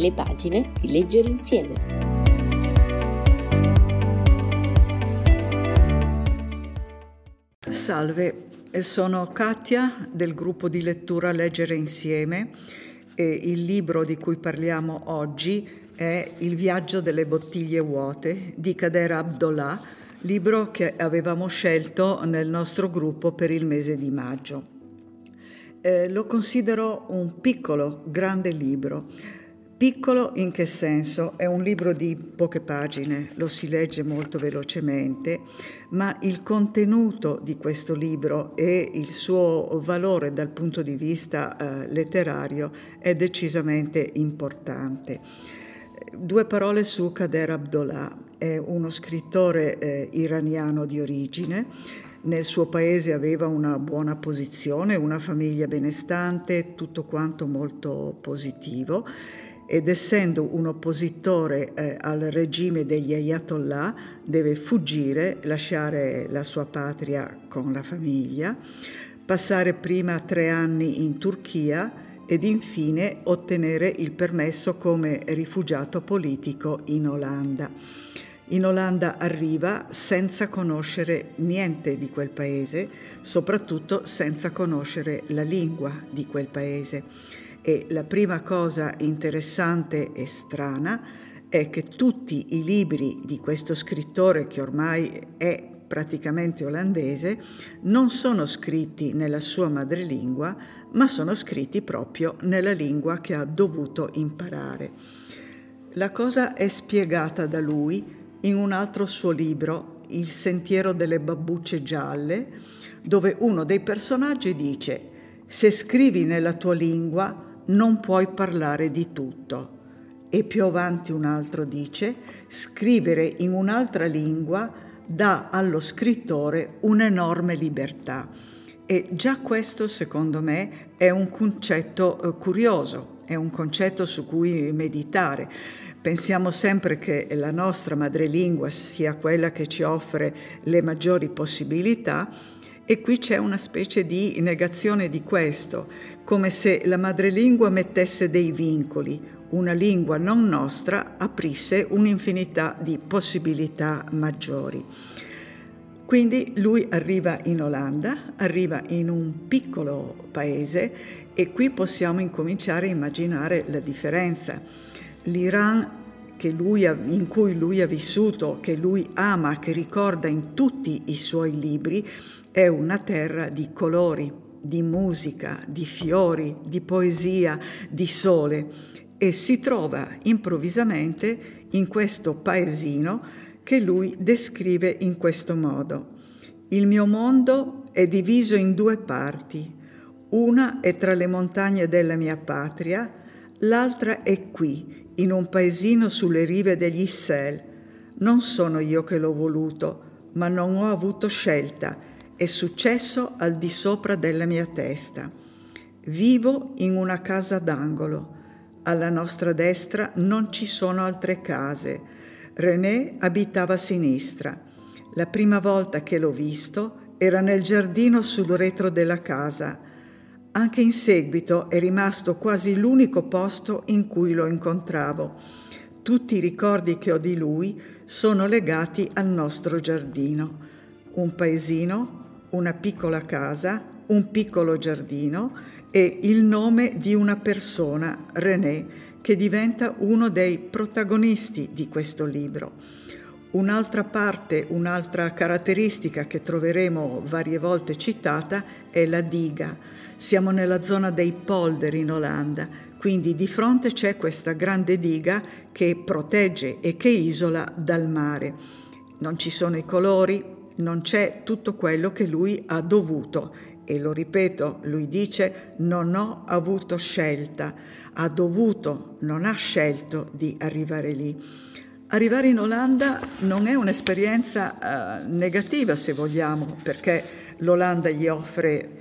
le pagine di leggere insieme. Salve, sono Katia del gruppo di lettura Leggere insieme e il libro di cui parliamo oggi è Il viaggio delle bottiglie vuote di Kader Abdollah, libro che avevamo scelto nel nostro gruppo per il mese di maggio. Eh, lo considero un piccolo, grande libro. Piccolo in che senso? È un libro di poche pagine, lo si legge molto velocemente, ma il contenuto di questo libro e il suo valore dal punto di vista eh, letterario è decisamente importante. Due parole su Kader Abdollah, è uno scrittore eh, iraniano di origine nel suo paese aveva una buona posizione, una famiglia benestante, tutto quanto molto positivo ed essendo un oppositore eh, al regime degli Ayatollah deve fuggire, lasciare la sua patria con la famiglia, passare prima tre anni in Turchia ed infine ottenere il permesso come rifugiato politico in Olanda. In Olanda arriva senza conoscere niente di quel paese, soprattutto senza conoscere la lingua di quel paese. E la prima cosa interessante e strana è che tutti i libri di questo scrittore, che ormai è praticamente olandese, non sono scritti nella sua madrelingua, ma sono scritti proprio nella lingua che ha dovuto imparare. La cosa è spiegata da lui in un altro suo libro, Il sentiero delle babbucce gialle, dove uno dei personaggi dice se scrivi nella tua lingua non puoi parlare di tutto. E più avanti un altro dice scrivere in un'altra lingua dà allo scrittore un'enorme libertà. E già questo, secondo me, è un concetto eh, curioso, è un concetto su cui meditare Pensiamo sempre che la nostra madrelingua sia quella che ci offre le maggiori possibilità e qui c'è una specie di negazione di questo, come se la madrelingua mettesse dei vincoli, una lingua non nostra aprisse un'infinità di possibilità maggiori. Quindi lui arriva in Olanda, arriva in un piccolo paese e qui possiamo incominciare a immaginare la differenza l'Iran lui in cui lui ha vissuto, che lui ama, che ricorda in tutti i suoi libri, è una terra di colori, di musica, di fiori, di poesia, di sole e si trova improvvisamente in questo paesino che lui descrive in questo modo. Il mio mondo è diviso in due parti. Una è tra le montagne della mia patria, l'altra è qui, in un paesino sulle rive degli Issel. Non sono io che l'ho voluto, ma non ho avuto scelta. È successo al di sopra della mia testa. Vivo in una casa d'angolo. Alla nostra destra non ci sono altre case. René abitava a sinistra. La prima volta che l'ho visto era nel giardino sul retro della casa anche in seguito è rimasto quasi l'unico posto in cui lo incontravo. Tutti i ricordi che ho di lui sono legati al nostro giardino. Un paesino, una piccola casa, un piccolo giardino e il nome di una persona, René, che diventa uno dei protagonisti di questo libro. Un'altra parte, un'altra caratteristica che troveremo varie volte citata è la diga siamo nella zona dei polder in Olanda, quindi di fronte c'è questa grande diga che protegge e che isola dal mare. Non ci sono i colori, non c'è tutto quello che lui ha dovuto. E lo ripeto, lui dice non ho avuto scelta, ha dovuto, non ha scelto di arrivare lì. Arrivare in Olanda non è un'esperienza uh, negativa se vogliamo, perché l'Olanda gli offre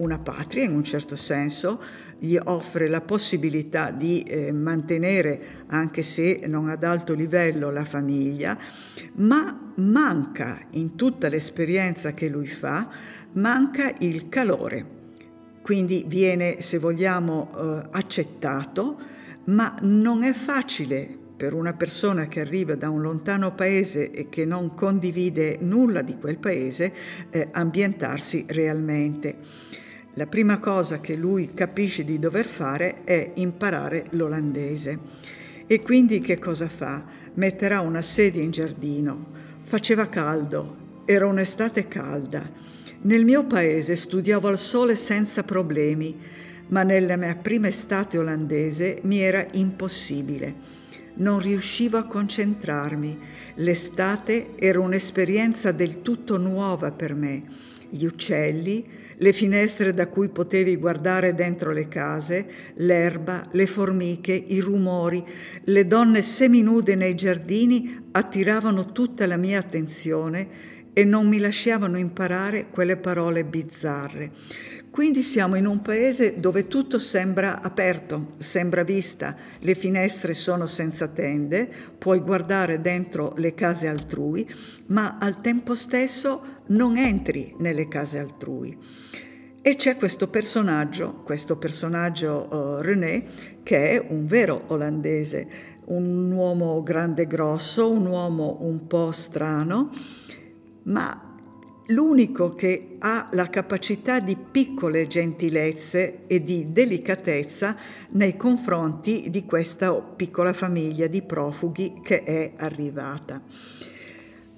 una patria in un certo senso, gli offre la possibilità di eh, mantenere, anche se non ad alto livello, la famiglia, ma manca in tutta l'esperienza che lui fa, manca il calore. Quindi viene, se vogliamo, eh, accettato, ma non è facile per una persona che arriva da un lontano paese e che non condivide nulla di quel paese eh, ambientarsi realmente. La prima cosa che lui capisce di dover fare è imparare l'olandese. E quindi che cosa fa? Metterà una sedia in giardino. Faceva caldo, era un'estate calda. Nel mio paese studiavo al sole senza problemi, ma nella mia prima estate olandese mi era impossibile. Non riuscivo a concentrarmi. L'estate era un'esperienza del tutto nuova per me. Gli uccelli, le finestre da cui potevi guardare dentro le case, l'erba, le formiche, i rumori, le donne seminude nei giardini attiravano tutta la mia attenzione e non mi lasciavano imparare quelle parole bizzarre. Quindi siamo in un paese dove tutto sembra aperto, sembra vista, le finestre sono senza tende, puoi guardare dentro le case altrui, ma al tempo stesso non entri nelle case altrui. E c'è questo personaggio, questo personaggio uh, René, che è un vero olandese, un uomo grande e grosso, un uomo un po' strano, ma l'unico che ha la capacità di piccole gentilezze e di delicatezza nei confronti di questa piccola famiglia di profughi che è arrivata.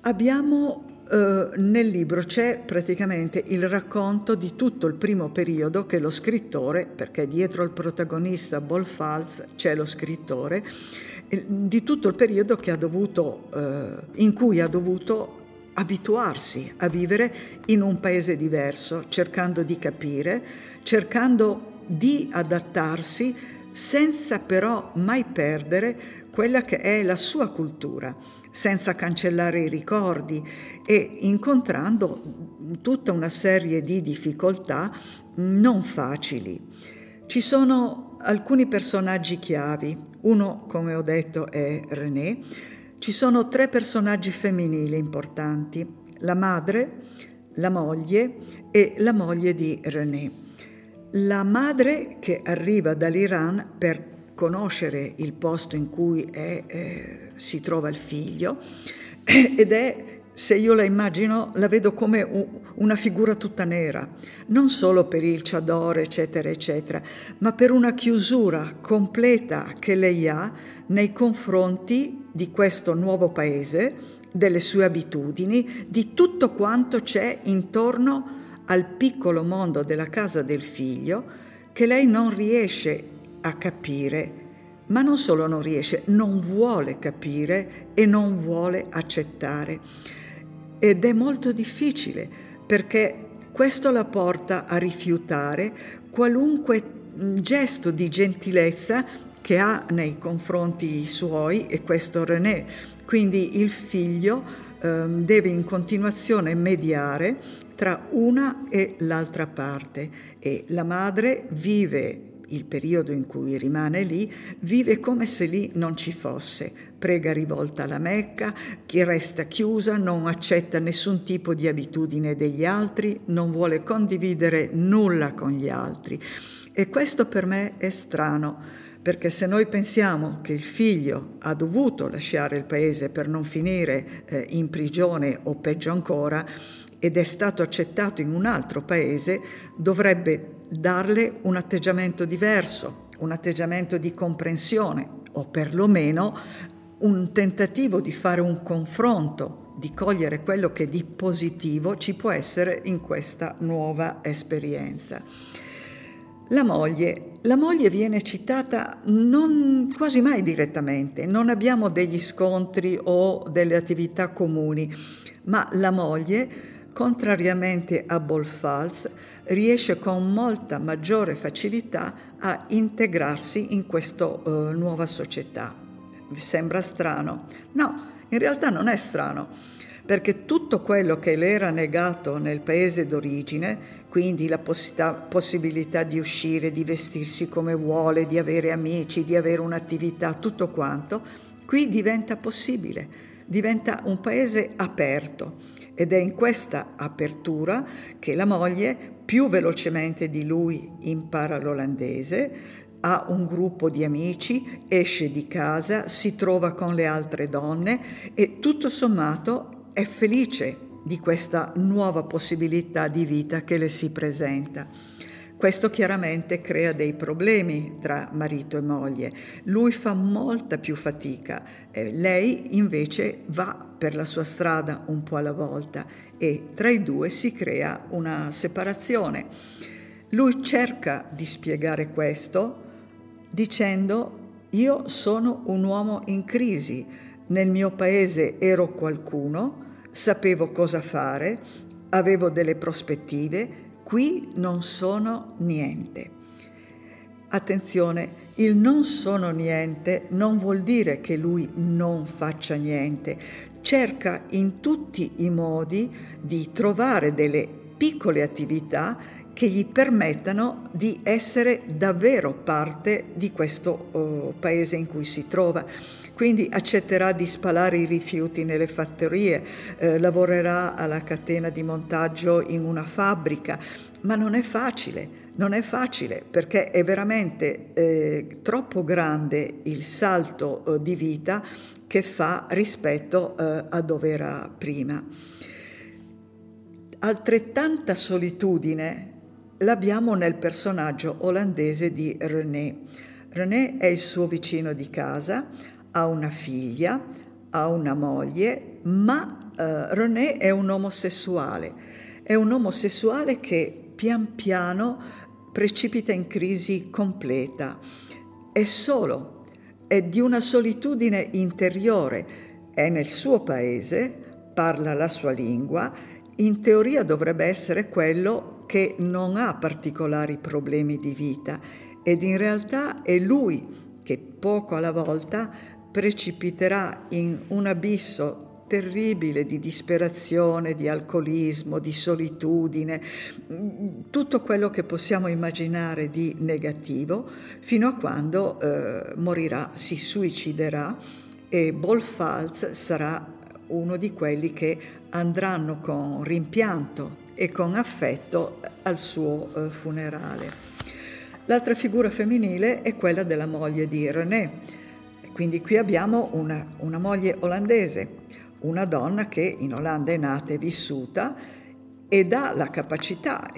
Abbiamo eh, nel libro c'è praticamente il racconto di tutto il primo periodo che lo scrittore, perché dietro il protagonista Bolfalz c'è lo scrittore, di tutto il periodo dovuto, eh, in cui ha dovuto abituarsi a vivere in un paese diverso, cercando di capire, cercando di adattarsi senza però mai perdere quella che è la sua cultura, senza cancellare i ricordi e incontrando tutta una serie di difficoltà non facili. Ci sono alcuni personaggi chiavi, uno come ho detto è René, ci sono tre personaggi femminili importanti, la madre, la moglie e la moglie di René. La madre che arriva dall'Iran per conoscere il posto in cui è, eh, si trova il figlio ed è se io la immagino, la vedo come una figura tutta nera, non solo per il chador, eccetera, eccetera, ma per una chiusura completa che lei ha nei confronti di questo nuovo paese, delle sue abitudini, di tutto quanto c'è intorno al piccolo mondo della casa del figlio che lei non riesce a capire, ma non solo non riesce, non vuole capire e non vuole accettare. Ed è molto difficile perché questo la porta a rifiutare qualunque gesto di gentilezza che ha nei confronti suoi e questo René. Quindi il figlio eh, deve in continuazione mediare tra una e l'altra parte e la madre vive il periodo in cui rimane lì, vive come se lì non ci fosse. Prega rivolta alla Mecca, chi resta chiusa, non accetta nessun tipo di abitudine degli altri, non vuole condividere nulla con gli altri. E questo per me è strano, perché se noi pensiamo che il figlio ha dovuto lasciare il paese per non finire eh, in prigione o peggio ancora, ed è stato accettato in un altro paese, dovrebbe darle un atteggiamento diverso, un atteggiamento di comprensione o perlomeno un tentativo di fare un confronto, di cogliere quello che di positivo ci può essere in questa nuova esperienza. La moglie. La moglie viene citata non, quasi mai direttamente, non abbiamo degli scontri o delle attività comuni, ma la moglie contrariamente a Bolfalz, riesce con molta maggiore facilità a integrarsi in questa uh, nuova società. Vi sembra strano? No, in realtà non è strano, perché tutto quello che le era negato nel paese d'origine, quindi la possibilità di uscire, di vestirsi come vuole, di avere amici, di avere un'attività, tutto quanto, qui diventa possibile, diventa un paese aperto. Ed è in questa apertura che la moglie più velocemente di lui impara l'olandese, ha un gruppo di amici, esce di casa, si trova con le altre donne e tutto sommato è felice di questa nuova possibilità di vita che le si presenta. Questo chiaramente crea dei problemi tra marito e moglie. Lui fa molta più fatica, eh, lei invece va per la sua strada un po' alla volta e tra i due si crea una separazione. Lui cerca di spiegare questo dicendo io sono un uomo in crisi, nel mio paese ero qualcuno, sapevo cosa fare, avevo delle prospettive, qui non sono niente. Attenzione, il non sono niente non vuol dire che lui non faccia niente, cerca in tutti i modi di trovare delle piccole attività che gli permettano di essere davvero parte di questo uh, paese in cui si trova. Quindi accetterà di spalare i rifiuti nelle fattorie, eh, lavorerà alla catena di montaggio in una fabbrica, ma non è facile. Non è facile perché è veramente eh, troppo grande il salto eh, di vita che fa rispetto eh, a dove era prima. Altrettanta solitudine l'abbiamo nel personaggio olandese di René. René è il suo vicino di casa, ha una figlia, ha una moglie, ma eh, René è un omosessuale. È un omosessuale che pian piano precipita in crisi completa. È solo, è di una solitudine interiore, è nel suo paese, parla la sua lingua, in teoria dovrebbe essere quello che non ha particolari problemi di vita ed in realtà è lui che poco alla volta precipiterà in un abisso terribile di disperazione, di alcolismo, di solitudine, tutto quello che possiamo immaginare di negativo, fino a quando eh, morirà, si suiciderà e Bolfalz sarà uno di quelli che andranno con rimpianto e con affetto al suo eh, funerale. L'altra figura femminile è quella della moglie di René, quindi qui abbiamo una, una moglie olandese, una donna che in Olanda è nata e vissuta ed ha la capacità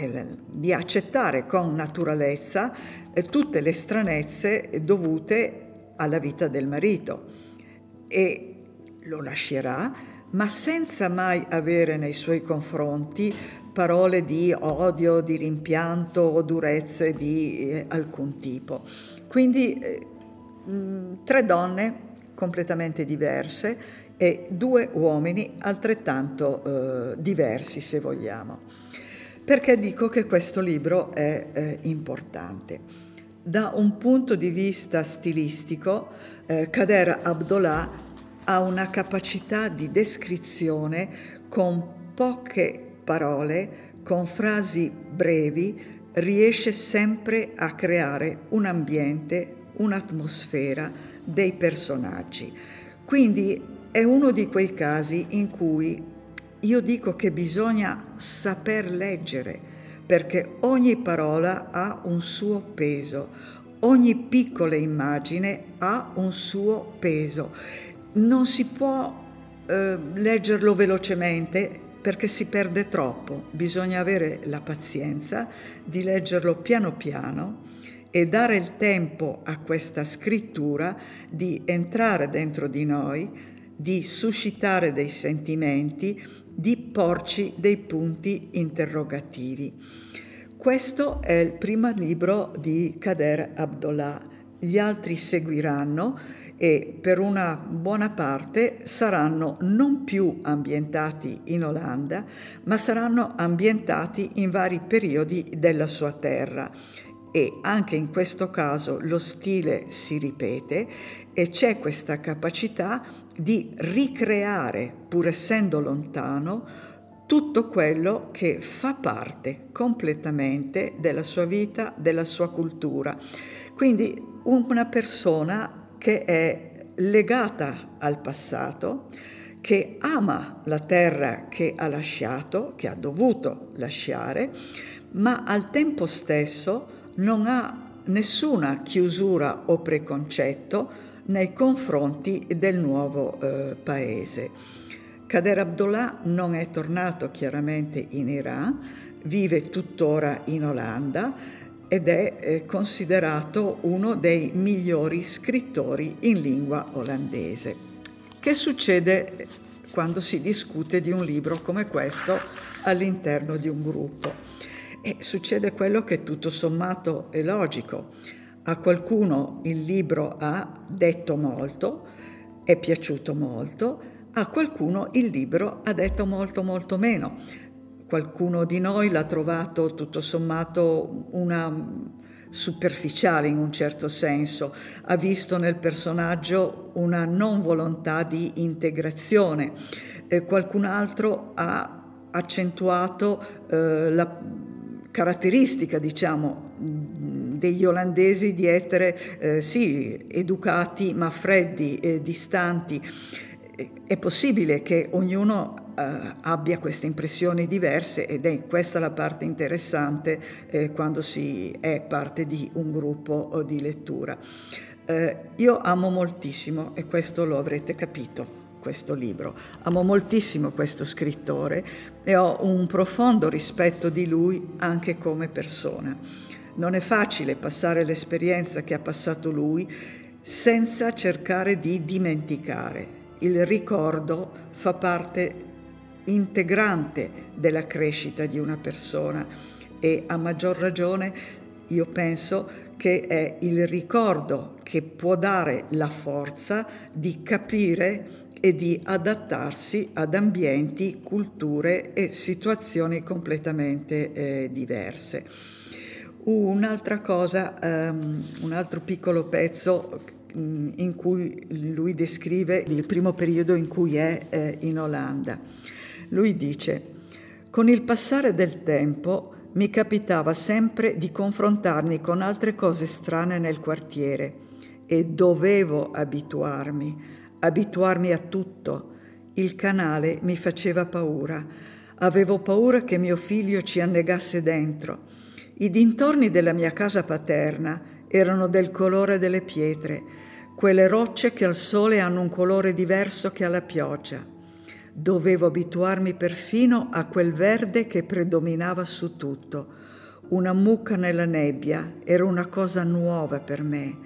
di accettare con naturalezza eh, tutte le stranezze dovute alla vita del marito e lo lascerà, ma senza mai avere nei suoi confronti parole di odio, di rimpianto o durezze di eh, alcun tipo. Quindi Mm, tre donne completamente diverse e due uomini altrettanto eh, diversi, se vogliamo. Perché dico che questo libro è eh, importante? Da un punto di vista stilistico, eh, Kader Abdollah ha una capacità di descrizione con poche parole, con frasi brevi, riesce sempre a creare un ambiente un'atmosfera dei personaggi. Quindi è uno di quei casi in cui io dico che bisogna saper leggere, perché ogni parola ha un suo peso, ogni piccola immagine ha un suo peso. Non si può eh, leggerlo velocemente perché si perde troppo, bisogna avere la pazienza di leggerlo piano piano e dare il tempo a questa scrittura di entrare dentro di noi, di suscitare dei sentimenti, di porci dei punti interrogativi. Questo è il primo libro di Kader Abdollah. Gli altri seguiranno e per una buona parte saranno non più ambientati in Olanda, ma saranno ambientati in vari periodi della sua terra e anche in questo caso lo stile si ripete e c'è questa capacità di ricreare, pur essendo lontano, tutto quello che fa parte completamente della sua vita, della sua cultura. Quindi una persona che è legata al passato, che ama la terra che ha lasciato, che ha dovuto lasciare, ma al tempo stesso non ha nessuna chiusura o preconcetto nei confronti del nuovo eh, paese. Kader Abdullah non è tornato chiaramente in Iran, vive tuttora in Olanda ed è eh, considerato uno dei migliori scrittori in lingua olandese. Che succede quando si discute di un libro come questo all'interno di un gruppo? E succede quello che tutto sommato è logico. A qualcuno il libro ha detto molto, è piaciuto molto, a qualcuno il libro ha detto molto molto meno. Qualcuno di noi l'ha trovato tutto sommato una superficiale in un certo senso, ha visto nel personaggio una non volontà di integrazione, eh, qualcun altro ha accentuato eh, la caratteristica, diciamo, degli olandesi di essere eh, sì educati ma freddi, e distanti. È possibile che ognuno eh, abbia queste impressioni diverse ed è questa la parte interessante eh, quando si è parte di un gruppo di lettura. Eh, io amo moltissimo, e questo lo avrete capito, questo libro. Amo moltissimo questo scrittore e ho un profondo rispetto di lui anche come persona. Non è facile passare l'esperienza che ha passato lui senza cercare di dimenticare. Il ricordo fa parte integrante della crescita di una persona e a maggior ragione io penso che è il ricordo che può dare la forza di capire e di adattarsi ad ambienti, culture e situazioni completamente eh, diverse. Un'altra cosa, um, un altro piccolo pezzo um, in cui lui descrive il primo periodo in cui è eh, in Olanda. Lui dice, con il passare del tempo mi capitava sempre di confrontarmi con altre cose strane nel quartiere e dovevo abituarmi, abituarmi a tutto. Il canale mi faceva paura. Avevo paura che mio figlio ci annegasse dentro. I dintorni della mia casa paterna erano del colore delle pietre, quelle rocce che al sole hanno un colore diverso che alla pioggia. Dovevo abituarmi perfino a quel verde che predominava su tutto. Una mucca nella nebbia era una cosa nuova per me.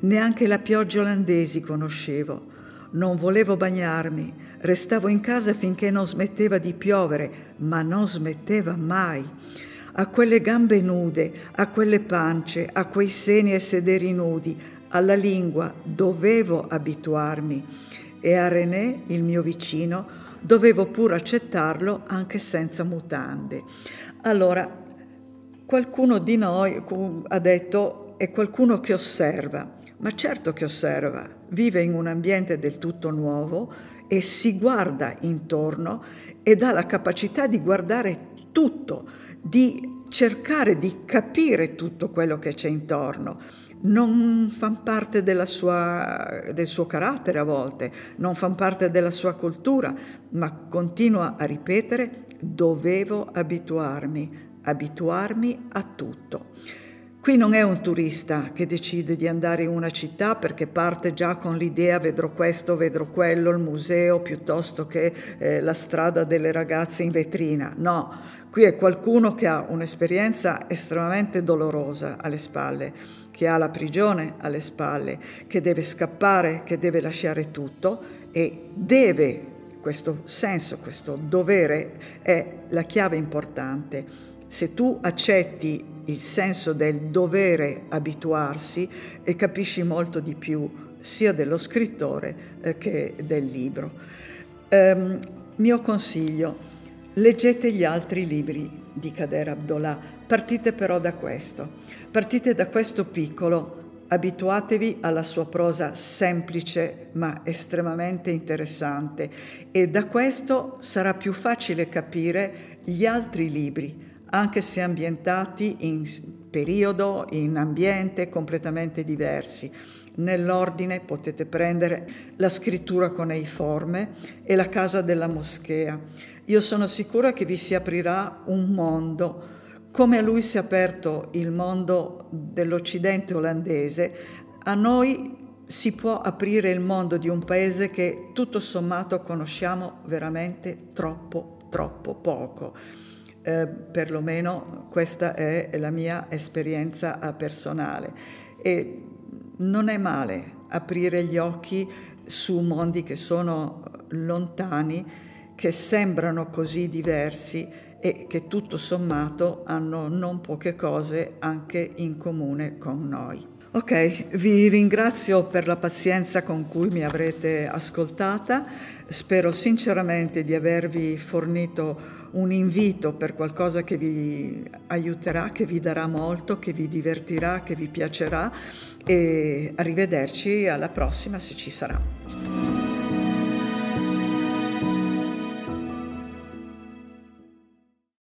Neanche la pioggia olandesi conoscevo. Non volevo bagnarmi, restavo in casa finché non smetteva di piovere, ma non smetteva mai. A quelle gambe nude, a quelle pance, a quei seni e sederi nudi, alla lingua dovevo abituarmi. E a René, il mio vicino, dovevo pure accettarlo anche senza mutande. Allora, qualcuno di noi ha detto è qualcuno che osserva, ma certo che osserva, vive in un ambiente del tutto nuovo e si guarda intorno ed ha la capacità di guardare tutto, di cercare di capire tutto quello che c'è intorno non fanno parte sua, del suo carattere a volte, non fanno parte della sua cultura, ma continua a ripetere dovevo abituarmi, abituarmi a tutto. Qui non è un turista che decide di andare in una città perché parte già con l'idea vedrò questo, vedrò quello, il museo piuttosto che eh, la strada delle ragazze in vetrina. No, qui è qualcuno che ha un'esperienza estremamente dolorosa alle spalle che ha la prigione alle spalle, che deve scappare, che deve lasciare tutto e deve, questo senso, questo dovere è la chiave importante. Se tu accetti il senso del dovere abituarsi e capisci molto di più sia dello scrittore eh, che del libro. Um, mio consiglio, leggete gli altri libri di Kader Abdollah, partite però da questo. Partite da questo piccolo, abituatevi alla sua prosa semplice ma estremamente interessante e da questo sarà più facile capire gli altri libri, anche se ambientati in periodo, in ambiente completamente diversi. Nell'ordine potete prendere la scrittura con eiforme e la casa della moschea. Io sono sicura che vi si aprirà un mondo come a lui si è aperto il mondo dell'Occidente olandese, a noi si può aprire il mondo di un paese che tutto sommato conosciamo veramente troppo, troppo poco. Eh, perlomeno questa è la mia esperienza eh, personale. E non è male aprire gli occhi su mondi che sono lontani, che sembrano così diversi e che tutto sommato hanno non poche cose anche in comune con noi. Ok, vi ringrazio per la pazienza con cui mi avrete ascoltata, spero sinceramente di avervi fornito un invito per qualcosa che vi aiuterà, che vi darà molto, che vi divertirà, che vi piacerà e arrivederci alla prossima se ci sarà.